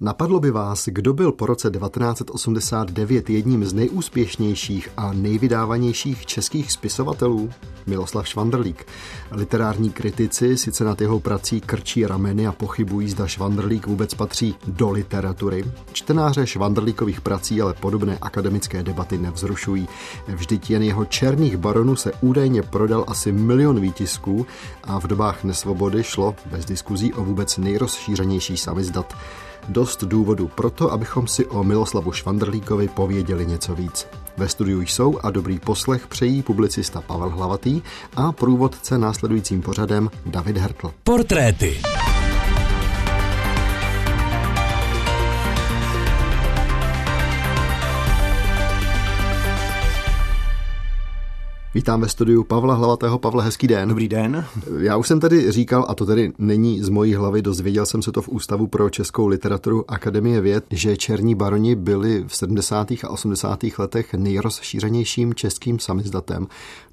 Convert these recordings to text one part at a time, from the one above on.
Napadlo by vás, kdo byl po roce 1989 jedním z nejúspěšnějších a nejvydávanějších českých spisovatelů? Miloslav Švandrlík. Literární kritici sice nad jeho prací krčí rameny a pochybují, zda Švandrlík vůbec patří do literatury. Čtenáře Švandrlíkových prací ale podobné akademické debaty nevzrušují. Vždyť jen jeho černých baronů se údajně prodal asi milion výtisků a v dobách nesvobody šlo bez diskuzí o vůbec nejrozšířenější samizdat. Dost důvodů pro to, abychom si o Miloslavu Švandrlíkovi pověděli něco víc. Ve studiu jsou a dobrý poslech přejí publicista Pavel Hlavatý a průvodce následujícím pořadem David Hertl. Portréty. Vítám ve studiu Pavla Hlavatého. Pavle, hezký den. Dobrý den. Já už jsem tady říkal, a to tedy není z mojí hlavy, dozvěděl jsem se to v Ústavu pro českou literaturu Akademie věd, že černí baroni byli v 70. a 80. letech nejrozšířenějším českým samizdatem.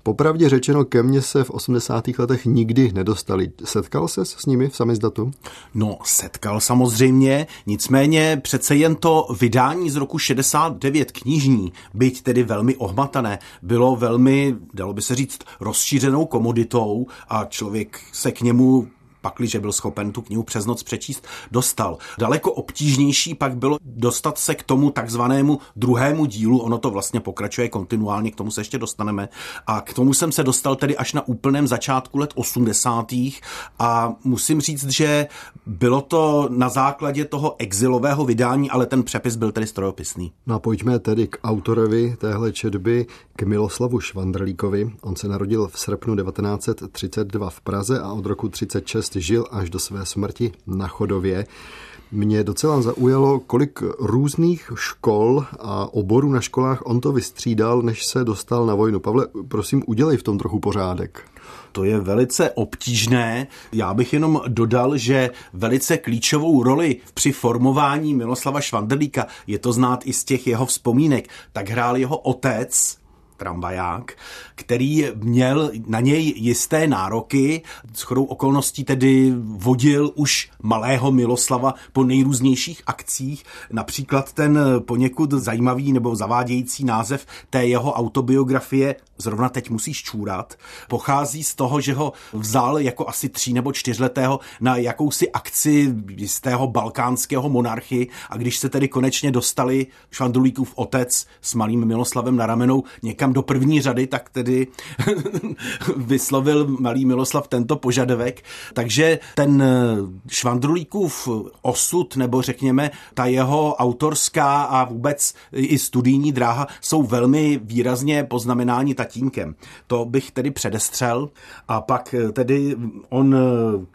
Popravdě řečeno, ke mně se v 80. letech nikdy nedostali. Setkal se s nimi v samizdatu? No, setkal samozřejmě, nicméně přece jen to vydání z roku 69 knižní, byť tedy velmi ohmatané, bylo velmi, dalo by se říct, rozšířenou komoditou a člověk se k němu pakliže byl schopen tu knihu přes noc přečíst, dostal. Daleko obtížnější pak bylo dostat se k tomu takzvanému druhému dílu, ono to vlastně pokračuje kontinuálně, k tomu se ještě dostaneme. A k tomu jsem se dostal tedy až na úplném začátku let 80. a musím říct, že bylo to na základě toho exilového vydání, ale ten přepis byl tedy strojopisný. No a pojďme tedy k autorovi téhle četby, k Miloslavu Švandrlíkovi. On se narodil v srpnu 1932 v Praze a od roku 36 žil až do své smrti na Chodově. Mě docela zaujalo, kolik různých škol a oborů na školách on to vystřídal, než se dostal na vojnu. Pavle, prosím, udělej v tom trochu pořádek. To je velice obtížné. Já bych jenom dodal, že velice klíčovou roli při formování Miloslava Švandelíka, je to znát i z těch jeho vzpomínek, tak hrál jeho otec, tramvaják, který měl na něj jisté nároky, s chodou okolností tedy vodil už malého Miloslava po nejrůznějších akcích, například ten poněkud zajímavý nebo zavádějící název té jeho autobiografie Zrovna teď musíš čůrat, pochází z toho, že ho vzal jako asi tří nebo čtyřletého na jakousi akci jistého balkánského monarchy. A když se tedy konečně dostali Švandulíkův otec s malým Miloslavem na ramenou někam tam do první řady, tak tedy vyslovil malý Miloslav tento požadavek. Takže ten Švandrulíkův osud, nebo řekněme, ta jeho autorská a vůbec i studijní dráha jsou velmi výrazně poznamenáni tatínkem. To bych tedy předestřel. A pak tedy on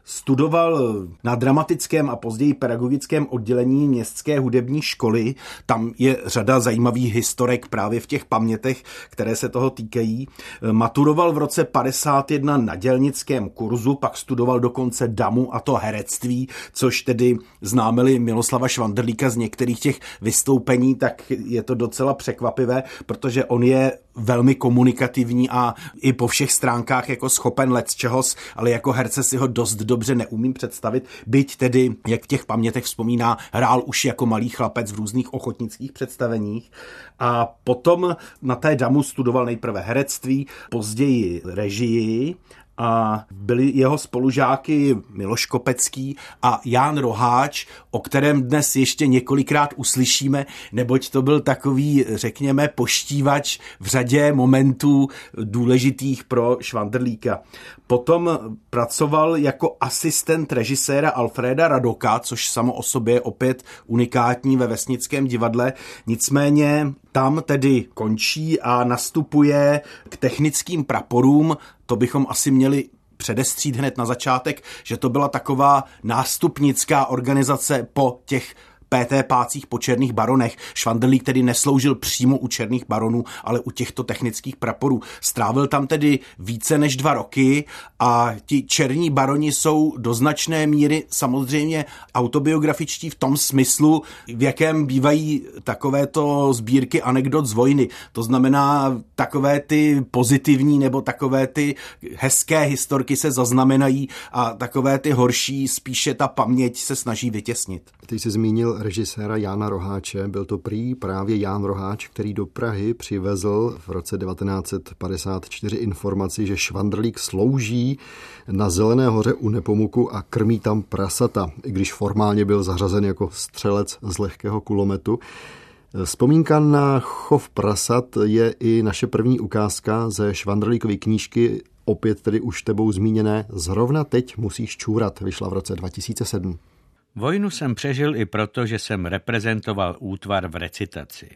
studoval na dramatickém a později pedagogickém oddělení městské hudební školy. Tam je řada zajímavých historek právě v těch pamětech, které se toho týkají. Maturoval v roce 51 na dělnickém kurzu, pak studoval dokonce damu a to herectví, což tedy známili Miloslava Švanderlíka z některých těch vystoupení, tak je to docela překvapivé, protože on je velmi komunikativní a i po všech stránkách jako schopen let čehos, ale jako herce si ho dost dobře neumím představit, byť tedy, jak v těch pamětech vzpomíná, hrál už jako malý chlapec v různých ochotnických představeních a potom na té damu studoval nejprve herectví, později režii a byli jeho spolužáky Miloš Kopecký a Ján Roháč, o kterém dnes ještě několikrát uslyšíme, neboť to byl takový, řekněme, poštívač v řadě momentů důležitých pro Švandrlíka. Potom pracoval jako asistent režiséra Alfreda Radoka, což samo o sobě je opět unikátní ve Vesnickém divadle. Nicméně tam tedy končí a nastupuje k technickým praporům. To bychom asi měli předestřít hned na začátek, že to byla taková nástupnická organizace po těch PT pácích po černých baronech. Švandelík tedy nesloužil přímo u černých baronů, ale u těchto technických praporů. Strávil tam tedy více než dva roky a ti černí baroni jsou do značné míry samozřejmě autobiografičtí v tom smyslu, v jakém bývají takovéto sbírky anekdot z vojny. To znamená, takové ty pozitivní nebo takové ty hezké historky se zaznamenají a takové ty horší spíše ta paměť se snaží vytěsnit. Ty jsi zmínil režiséra Jána Roháče. Byl to prý právě Ján Roháč, který do Prahy přivezl v roce 1954 informaci, že Švandrlík slouží na Zelené hoře u Nepomuku a krmí tam prasata, i když formálně byl zařazen jako střelec z lehkého kulometu. Vzpomínka na chov prasat je i naše první ukázka ze Švandrlíkovy knížky, opět tedy už tebou zmíněné Zrovna teď musíš čůrat, vyšla v roce 2007. Vojnu jsem přežil i proto, že jsem reprezentoval útvar v recitaci.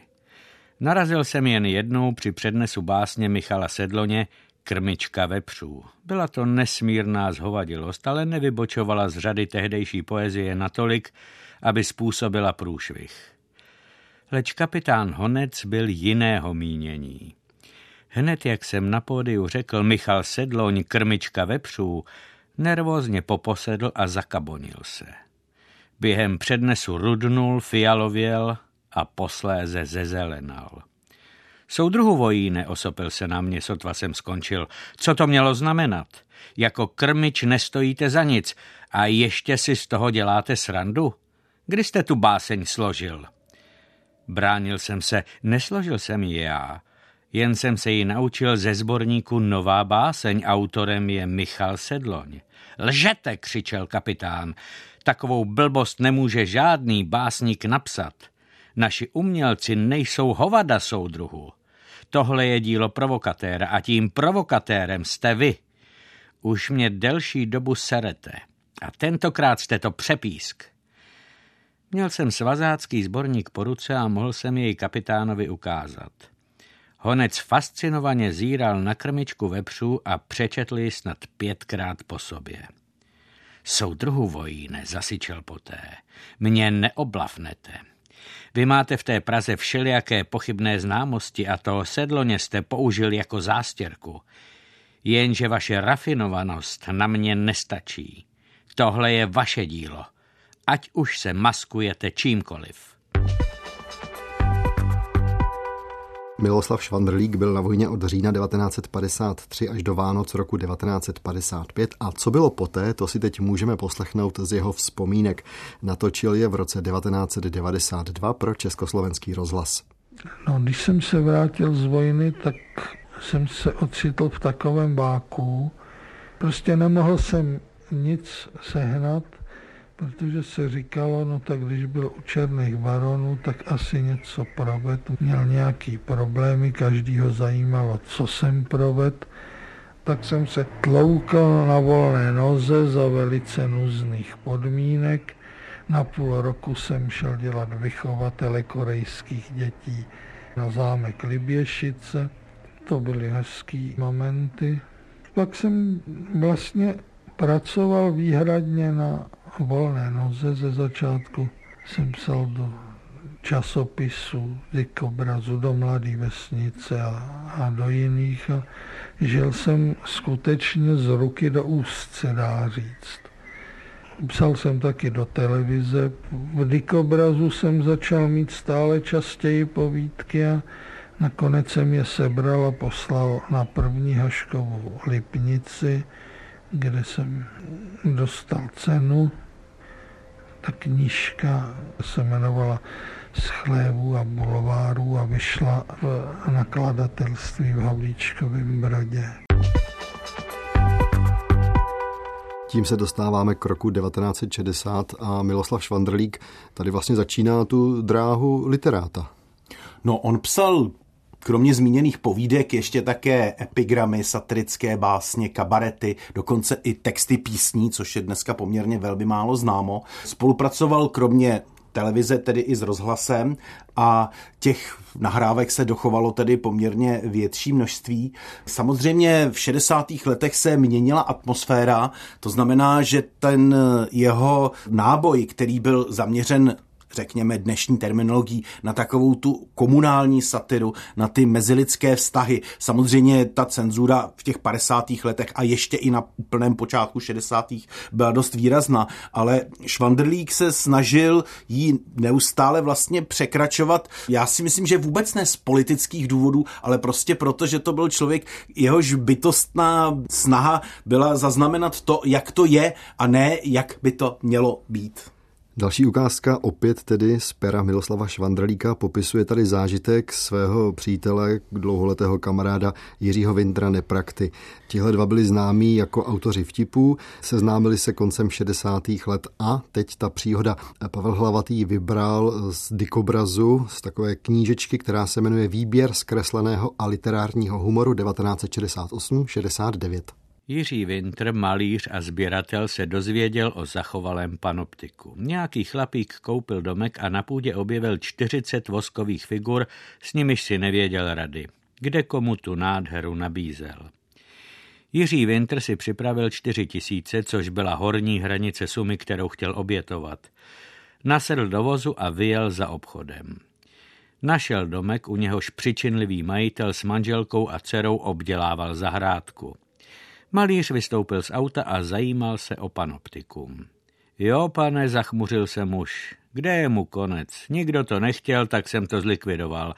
Narazil jsem jen jednou při přednesu básně Michala Sedloně Krmička vepřů. Byla to nesmírná zhovadilost, ale nevybočovala z řady tehdejší poezie natolik, aby způsobila průšvih. Leč kapitán Honec byl jiného mínění. Hned jak jsem na pódiu řekl Michal Sedloň krmička vepřů, nervózně poposedl a zakabonil se. Během přednesu rudnul, fialověl a posléze zezelenal. Soudruhu vojíne, osopil se na mě, sotva jsem skončil. Co to mělo znamenat? Jako krmič nestojíte za nic a ještě si z toho děláte srandu? Kdy jste tu báseň složil? Bránil jsem se, nesložil jsem ji já. Jen jsem se ji naučil ze sborníku Nová báseň, autorem je Michal Sedloň. Lžete, křičel kapitán. Takovou blbost nemůže žádný básník napsat. Naši umělci nejsou hovada soudruhu. Tohle je dílo provokatéra a tím provokatérem jste vy. Už mě delší dobu serete. A tentokrát jste to přepísk. Měl jsem svazácký sborník po ruce a mohl jsem jej kapitánovi ukázat. Honec fascinovaně zíral na krmičku vepřů a přečetl ji snad pětkrát po sobě. Soudruhu vojíne, zasyčel poté, mě neoblavnete. Vy máte v té Praze všelijaké pochybné známosti a to sedloně jste použil jako zástěrku. Jenže vaše rafinovanost na mě nestačí. Tohle je vaše dílo. Ať už se maskujete čímkoliv. Miloslav Švandrlík byl na vojně od října 1953 až do Vánoc roku 1955 a co bylo poté, to si teď můžeme poslechnout z jeho vzpomínek. Natočil je v roce 1992 pro Československý rozhlas. No, když jsem se vrátil z vojny, tak jsem se ocitl v takovém váku. Prostě nemohl jsem nic sehnat, protože se říkalo, no tak když byl u černých baronů, tak asi něco proved. Měl nějaký problémy, každý ho zajímalo, co jsem proved. Tak jsem se tloukal na volné noze za velice nuzných podmínek. Na půl roku jsem šel dělat vychovatele korejských dětí na zámek Liběšice. To byly hezký momenty. Pak jsem vlastně pracoval výhradně na volné noze ze začátku jsem psal do časopisu, dikobrazu, do Mladé vesnice a, a do jiných. A žil jsem skutečně z ruky do úst, se dá říct. Psal jsem taky do televize. V dikobrazu jsem začal mít stále častěji povídky a nakonec jsem je sebral a poslal na první Haškovou Lipnici, kde jsem dostal cenu ta knížka se jmenovala z chlévů a bulvárů a vyšla v nakladatelství v Havlíčkovém Brodě. Tím se dostáváme k roku 1960 a Miloslav Švandrlík tady vlastně začíná tu dráhu literáta. No, on psal Kromě zmíněných povídek ještě také epigramy, satirické básně, kabarety, dokonce i texty písní, což je dneska poměrně velmi málo známo. Spolupracoval kromě televize, tedy i s rozhlasem a těch nahrávek se dochovalo tedy poměrně větší množství. Samozřejmě v 60. letech se měnila atmosféra, to znamená, že ten jeho náboj, který byl zaměřen řekněme, dnešní terminologií, na takovou tu komunální satiru, na ty mezilidské vztahy. Samozřejmě ta cenzura v těch 50. letech a ještě i na úplném počátku 60. byla dost výrazná, ale Švandrlík se snažil jí neustále vlastně překračovat. Já si myslím, že vůbec ne z politických důvodů, ale prostě proto, že to byl člověk, jehož bytostná snaha byla zaznamenat to, jak to je a ne jak by to mělo být. Další ukázka opět tedy z pera Miloslava Švandrlíka popisuje tady zážitek svého přítele, dlouholetého kamaráda Jiřího Vintra Neprakty. Tihle dva byli známí jako autoři vtipů, seznámili se koncem 60. let a teď ta příhoda. Pavel Hlavatý vybral z dikobrazu, z takové knížečky, která se jmenuje Výběr zkresleného a literárního humoru 1968-69. Jiří Winter, malíř a sběratel, se dozvěděl o zachovalém panoptiku. Nějaký chlapík koupil domek a na půdě objevil 40 voskových figur, s nimiž si nevěděl rady. Kde komu tu nádheru nabízel. Jiří Winter si připravil 4 tisíce, což byla horní hranice sumy, kterou chtěl obětovat. Nasedl do vozu a vyjel za obchodem. Našel domek, u něhož přičinlivý majitel s manželkou a dcerou obdělával zahrádku. Malíř vystoupil z auta a zajímal se o panoptikum. Jo, pane, zachmuřil se muž. Kde je mu konec? Nikdo to nechtěl, tak jsem to zlikvidoval.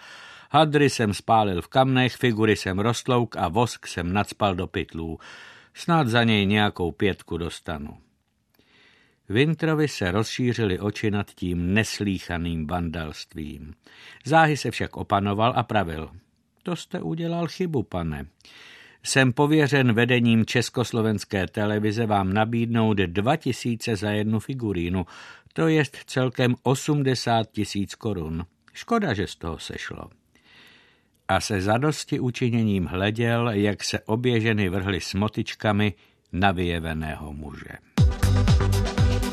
Hadry jsem spálil v kamnech, figury jsem rostlouk a vosk jsem nadspal do pytlů. Snad za něj nějakou pětku dostanu. Vintrovi se rozšířily oči nad tím neslíchaným vandalstvím. Záhy se však opanoval a pravil. To jste udělal chybu, pane. Jsem pověřen vedením Československé televize vám nabídnout 2000 za jednu figurínu, to je celkem 80 tisíc korun. Škoda, že z toho sešlo. A se zadosti učiněním hleděl, jak se obě ženy vrhly s motičkami na vyjeveného muže.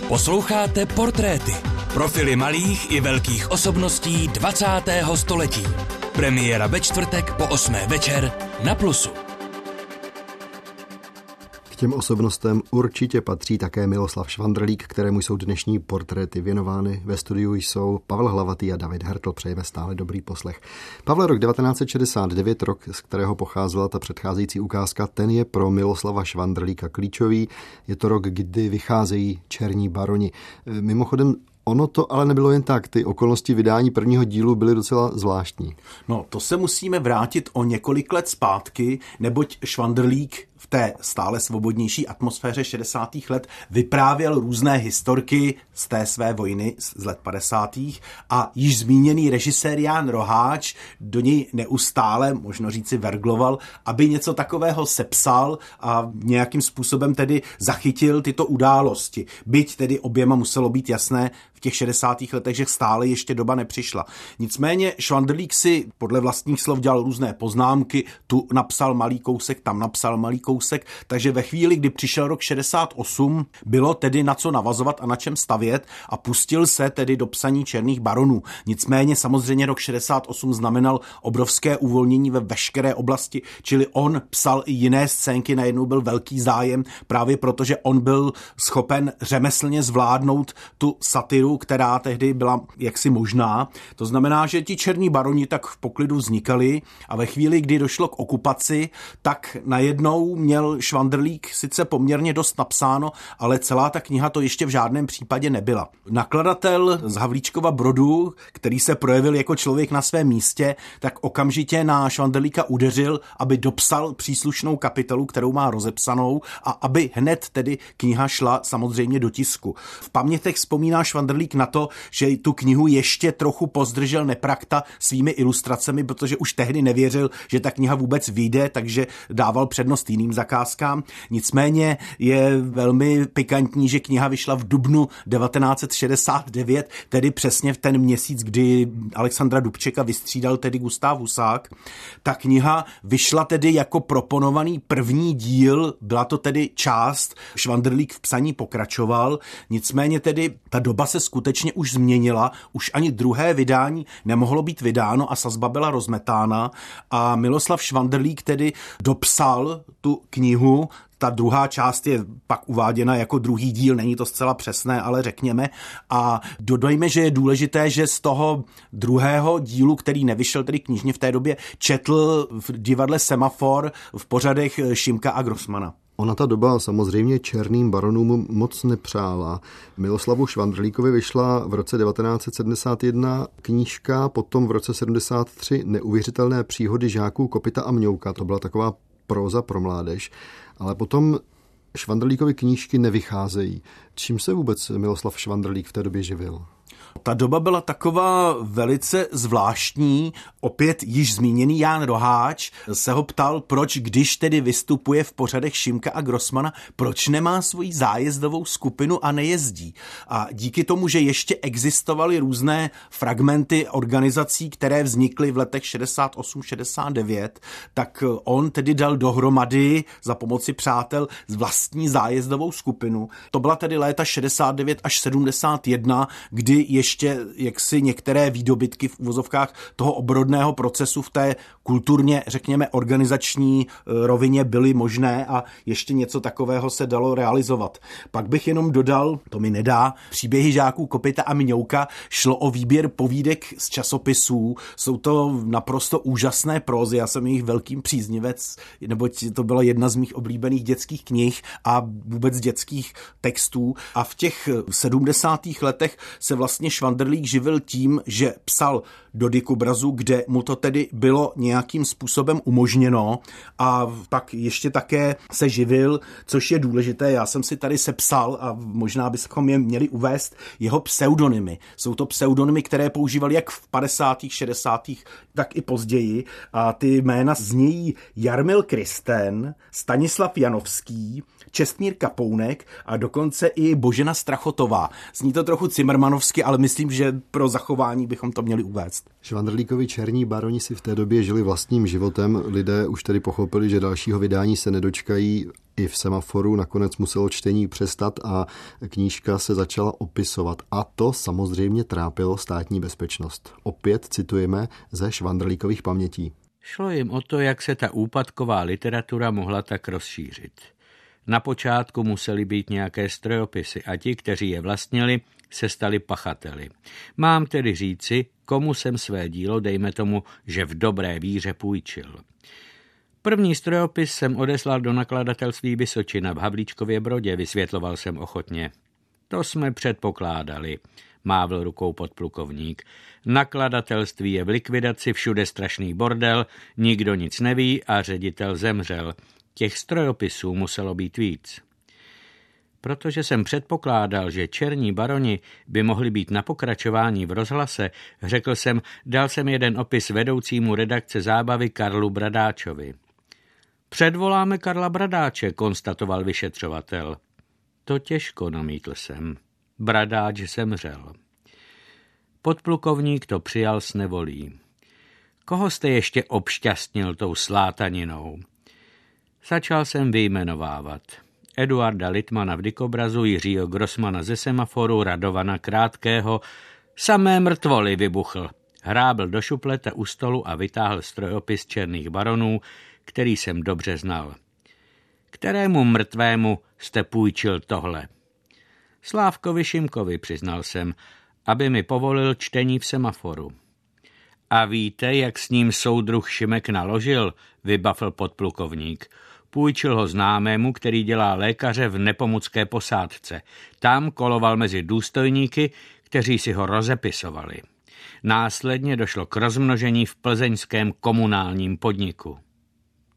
Posloucháte portréty, profily malých i velkých osobností 20. století. Premiéra ve čtvrtek po 8. večer na Plusu těm osobnostem určitě patří také Miloslav Švandrlík, kterému jsou dnešní portréty věnovány. Ve studiu jsou Pavel Hlavatý a David Hertl. Přejeme stále dobrý poslech. Pavel, rok 1969, rok, z kterého pocházela ta předcházející ukázka, ten je pro Miloslava Švandrlíka klíčový. Je to rok, kdy vycházejí Černí baroni. Mimochodem, Ono to ale nebylo jen tak. Ty okolnosti vydání prvního dílu byly docela zvláštní. No, to se musíme vrátit o několik let zpátky, neboť Švandrlík v té stále svobodnější atmosféře 60. let vyprávěl různé historky z té své vojny z let 50. a již zmíněný režisér Jan Roháč do něj neustále, možno říci, vergloval, aby něco takového sepsal a nějakým způsobem tedy zachytil tyto události. Byť tedy oběma muselo být jasné těch 60. letech, že stále ještě doba nepřišla. Nicméně Švandelík si podle vlastních slov dělal různé poznámky, tu napsal malý kousek, tam napsal malý kousek, takže ve chvíli, kdy přišel rok 68, bylo tedy na co navazovat a na čem stavět a pustil se tedy do psaní Černých baronů. Nicméně samozřejmě rok 68 znamenal obrovské uvolnění ve veškeré oblasti, čili on psal i jiné scénky, najednou byl velký zájem právě proto, že on byl schopen řemeslně zvládnout tu satiru, která tehdy byla jaksi možná. To znamená, že ti černí baroni tak v poklidu vznikali a ve chvíli, kdy došlo k okupaci, tak najednou měl Švandrlík sice poměrně dost napsáno, ale celá ta kniha to ještě v žádném případě nebyla. Nakladatel z Havlíčkova Brodu, který se projevil jako člověk na svém místě, tak okamžitě na Švandrlíka udeřil, aby dopsal příslušnou kapitolu, kterou má rozepsanou a aby hned tedy kniha šla samozřejmě do tisku. V pamětech vzpomíná Švandrlík na to, že tu knihu ještě trochu pozdržel Neprakta svými ilustracemi, protože už tehdy nevěřil, že ta kniha vůbec vyjde, takže dával přednost jiným zakázkám. Nicméně je velmi pikantní, že kniha vyšla v dubnu 1969, tedy přesně v ten měsíc, kdy Alexandra Dubčeka vystřídal tedy Gustav Husák. Ta kniha vyšla tedy jako proponovaný první díl, byla to tedy část, Švandrlík v psaní pokračoval, nicméně tedy ta doba se skutečně už změnila, už ani druhé vydání nemohlo být vydáno a sazba byla rozmetána a Miloslav Švandrlík tedy dopsal tu knihu, ta druhá část je pak uváděna jako druhý díl, není to zcela přesné, ale řekněme. A dodajme, že je důležité, že z toho druhého dílu, který nevyšel tedy knižně v té době, četl v divadle Semafor v pořadech Šimka a Grossmana. Ona ta doba samozřejmě černým baronům moc nepřála. Miloslavu Švandrlíkovi vyšla v roce 1971 knížka, potom v roce 73 neuvěřitelné příhody žáků Kopita a Mňouka. To byla taková proza pro mládež. Ale potom Švandrlíkovi knížky nevycházejí. Čím se vůbec Miloslav Švandrlík v té době živil? Ta doba byla taková velice zvláštní. Opět již zmíněný Ján Roháč se ho ptal, proč, když tedy vystupuje v pořadech Šimka a Grossmana, proč nemá svoji zájezdovou skupinu a nejezdí. A díky tomu, že ještě existovaly různé fragmenty organizací, které vznikly v letech 68-69, tak on tedy dal dohromady za pomoci přátel vlastní zájezdovou skupinu. To byla tedy léta 69 až 71, kdy ještě jaksi některé výdobytky v úvozovkách toho obrodného procesu v té kulturně, řekněme, organizační e, rovině byly možné a ještě něco takového se dalo realizovat. Pak bych jenom dodal, to mi nedá, příběhy žáků Kopita a Mňouka šlo o výběr povídek z časopisů. Jsou to naprosto úžasné prózy, já jsem jejich velkým příznivec, neboť to byla jedna z mých oblíbených dětských knih a vůbec dětských textů. A v těch 70. letech se vlastně Švandrlík živil tím, že psal do dikobrazu, kde mu to tedy bylo nějakým způsobem umožněno a pak ještě také se živil, což je důležité, já jsem si tady sepsal a možná bychom je měli uvést jeho pseudonymy. Jsou to pseudonymy, které používali jak v 50., 60., tak i později a ty jména znějí Jarmil Kristen, Stanislav Janovský, Čestmír Kapounek a dokonce i Božena Strachotová. Zní to trochu cimrmanovsky, ale myslím, že pro zachování bychom to měli uvést. Švandrlíkovi černí baroni si v té době žili vlastním životem. Lidé už tedy pochopili, že dalšího vydání se nedočkají. I v semaforu nakonec muselo čtení přestat a knížka se začala opisovat. A to samozřejmě trápilo státní bezpečnost. Opět citujeme ze Švandrlíkových pamětí. Šlo jim o to, jak se ta úpadková literatura mohla tak rozšířit. Na počátku museli být nějaké strojopisy a ti, kteří je vlastnili, se stali pachateli. Mám tedy říci, komu jsem své dílo, dejme tomu, že v dobré víře půjčil. První strojopis jsem odeslal do nakladatelství Vysočina v Havlíčkově Brodě, vysvětloval jsem ochotně. To jsme předpokládali, mávl rukou podplukovník. Nakladatelství je v likvidaci, všude strašný bordel, nikdo nic neví a ředitel zemřel. Těch strojopisů muselo být víc. Protože jsem předpokládal, že černí baroni by mohli být na pokračování v rozhlase, řekl jsem, dal jsem jeden opis vedoucímu redakce zábavy Karlu Bradáčovi. Předvoláme Karla Bradáče, konstatoval vyšetřovatel. To těžko, namítl jsem. Bradáč zemřel. Podplukovník to přijal s nevolí. Koho jste ještě obšťastnil tou slátaninou? Začal jsem vyjmenovávat. Eduarda Litmana v dikobrazu, Jiřího Grossmana ze semaforu, Radovana Krátkého. Samé mrtvoly vybuchl. Hrábl do šuplete u stolu a vytáhl strojopis černých baronů, který jsem dobře znal. Kterému mrtvému jste půjčil tohle? Slávkovi Šimkovi, přiznal jsem, aby mi povolil čtení v semaforu. A víte, jak s ním soudruh Šimek naložil? Vybavil podplukovník. Půjčil ho známému, který dělá lékaře v nepomucké posádce. Tam koloval mezi důstojníky, kteří si ho rozepisovali. Následně došlo k rozmnožení v plzeňském komunálním podniku.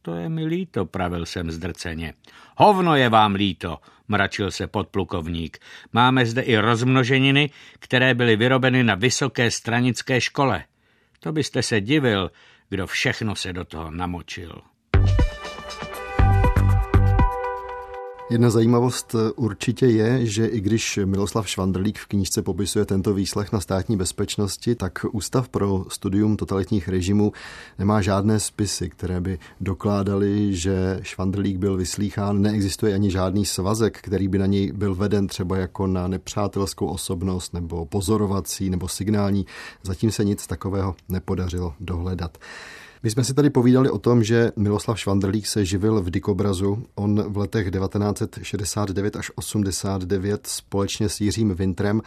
To je mi líto, pravil jsem zdrceně. Hovno je vám líto, mračil se podplukovník. Máme zde i rozmnoženiny, které byly vyrobeny na vysoké stranické škole. To byste se divil, kdo všechno se do toho namočil. Jedna zajímavost eh, určitě je, že i když Miloslav Švandrlík v knížce popisuje tento výslech na státní bezpečnosti, tak Ústav pro studium totalitních režimů nemá žádné spisy, které by dokládaly, že Švandrlík byl vyslýchán. Neexistuje ani žádný svazek, který by na něj byl veden třeba jako na nepřátelskou osobnost nebo pozorovací nebo signální. Zatím se nic takového nepodařilo dohledat. My jsme si tady povídali o tom, že Miloslav Švandrlík se živil v dikobrazu. On v letech 1969 až 89 společně s Jiřím Vintrem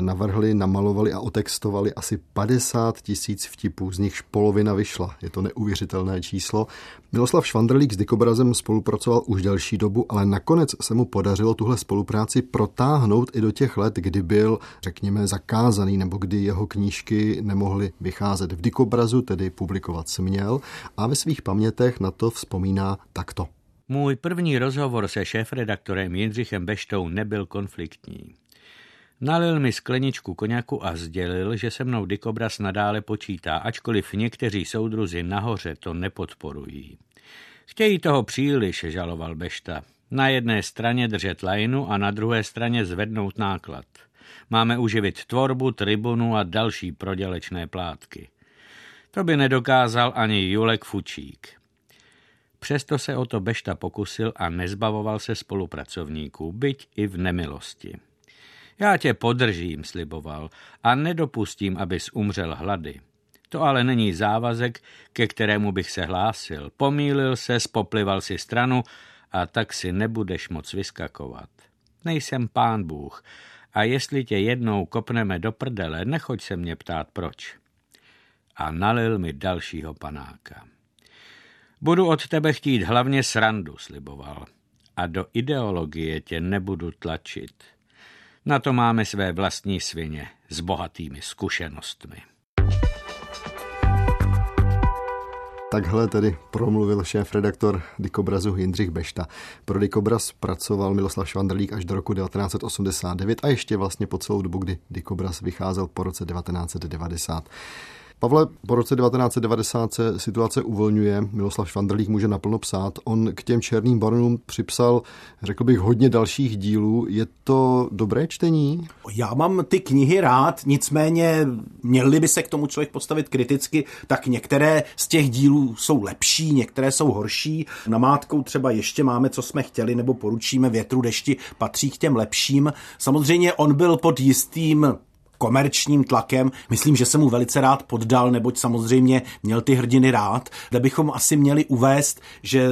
navrhli, namalovali a otextovali asi 50 tisíc vtipů, z nichž polovina vyšla. Je to neuvěřitelné číslo. Miloslav Švandrlík s dikobrazem spolupracoval už delší dobu, ale nakonec se mu podařilo tuhle spolupráci protáhnout i do těch let, kdy byl, řekněme, zakázaný nebo kdy jeho knížky nemohly vycházet v dikobrazu, tedy publikovat směl a ve svých pamětech na to vzpomíná takto. Můj první rozhovor se šéfredaktorem Jindřichem Beštou nebyl konfliktní. Nalil mi skleničku koněku a sdělil, že se mnou Dikobraz nadále počítá, ačkoliv někteří soudruzi nahoře to nepodporují. Chtějí toho příliš, žaloval Bešta. Na jedné straně držet lajnu a na druhé straně zvednout náklad. Máme uživit tvorbu, tribunu a další prodělečné plátky. To by nedokázal ani Julek Fučík. Přesto se o to Bešta pokusil a nezbavoval se spolupracovníků, byť i v nemilosti. Já tě podržím, sliboval, a nedopustím, abys umřel hlady. To ale není závazek, ke kterému bych se hlásil. Pomílil se, spoplival si stranu a tak si nebudeš moc vyskakovat. Nejsem pán Bůh a jestli tě jednou kopneme do prdele, nechoď se mě ptát proč. A nalil mi dalšího panáka. Budu od tebe chtít hlavně srandu, sliboval. A do ideologie tě nebudu tlačit. Na to máme své vlastní svině s bohatými zkušenostmi. Takhle tedy promluvil šéf-redaktor Dikobrazu Jindřich Bešta. Pro Dikobraz pracoval Miloslav Švandrlík až do roku 1989 a ještě vlastně po celou dobu, kdy Dikobraz vycházel po roce 1990. Pavle, po roce 1990 se situace uvolňuje, Miloslav Švandrlík může naplno psát. On k těm černým baronům připsal, řekl bych, hodně dalších dílů. Je to dobré čtení? Já mám ty knihy rád, nicméně měli by se k tomu člověk postavit kriticky, tak některé z těch dílů jsou lepší, některé jsou horší. Na mátkou třeba ještě máme, co jsme chtěli, nebo poručíme větru dešti, patří k těm lepším. Samozřejmě on byl pod jistým komerčním tlakem. Myslím, že se mu velice rád poddal, neboť samozřejmě měl ty hrdiny rád. Kde bychom asi měli uvést, že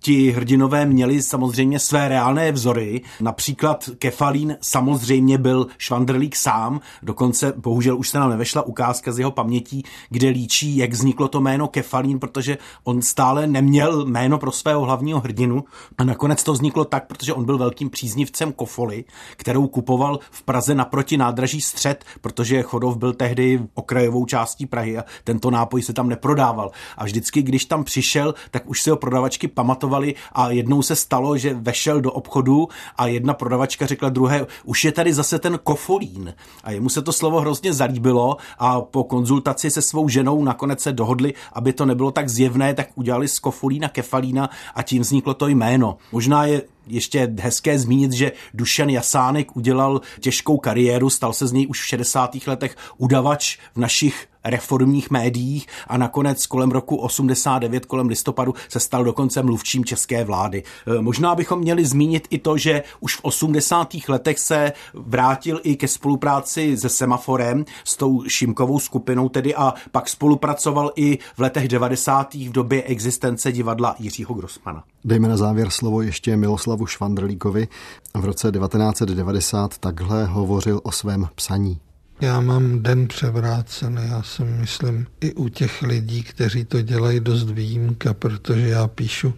ti hrdinové měli samozřejmě své reálné vzory. Například Kefalín samozřejmě byl Švandrlík sám, dokonce bohužel už se nám nevešla ukázka z jeho pamětí, kde líčí, jak vzniklo to jméno Kefalín, protože on stále neměl jméno pro svého hlavního hrdinu a nakonec to vzniklo tak, protože on byl velkým příznivcem Kofoly, kterou kupoval v Praze naproti nádraží Střed protože Chodov byl tehdy okrajovou částí Prahy a tento nápoj se tam neprodával. A vždycky, když tam přišel, tak už si ho prodavačky pamatovali a jednou se stalo, že vešel do obchodu a jedna prodavačka řekla druhé, už je tady zase ten kofolín. A jemu se to slovo hrozně zalíbilo a po konzultaci se svou ženou nakonec se dohodli, aby to nebylo tak zjevné, tak udělali z kofolína kefalína a tím vzniklo to jméno. Možná je ještě hezké zmínit, že Dušan Jasánek udělal těžkou kariéru, stal se z něj už v 60. letech udavač v našich reformních médiích a nakonec kolem roku 89, kolem listopadu se stal dokonce mluvčím české vlády. E, možná bychom měli zmínit i to, že už v 80. letech se vrátil i ke spolupráci se Semaforem, s tou Šimkovou skupinou tedy a pak spolupracoval i v letech 90. v době existence divadla Jiřího Grossmana. Dejme na závěr slovo ještě Miloslavu Švandrlíkovi. V roce 1990 takhle hovořil o svém psaní. Já mám den převrácený, já si myslím i u těch lidí, kteří to dělají dost výjimka, protože já píšu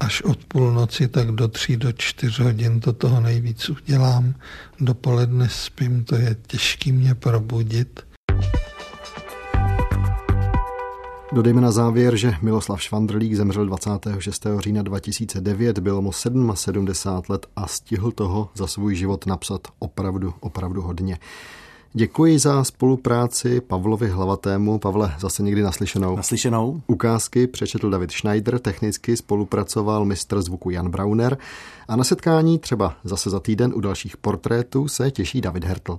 až od půlnoci, tak do tří, do čtyř hodin to toho nejvíc udělám. Dopoledne spím, to je těžký mě probudit. Dodejme na závěr, že Miloslav Švandrlík zemřel 26. října 2009, bylo mu 77 let a stihl toho za svůj život napsat opravdu, opravdu hodně. Děkuji za spolupráci Pavlovi Hlavatému. Pavle, zase někdy naslyšenou. Naslyšenou. Ukázky přečetl David Schneider, technicky spolupracoval mistr zvuku Jan Brauner a na setkání třeba zase za týden u dalších portrétů se těší David Hertl.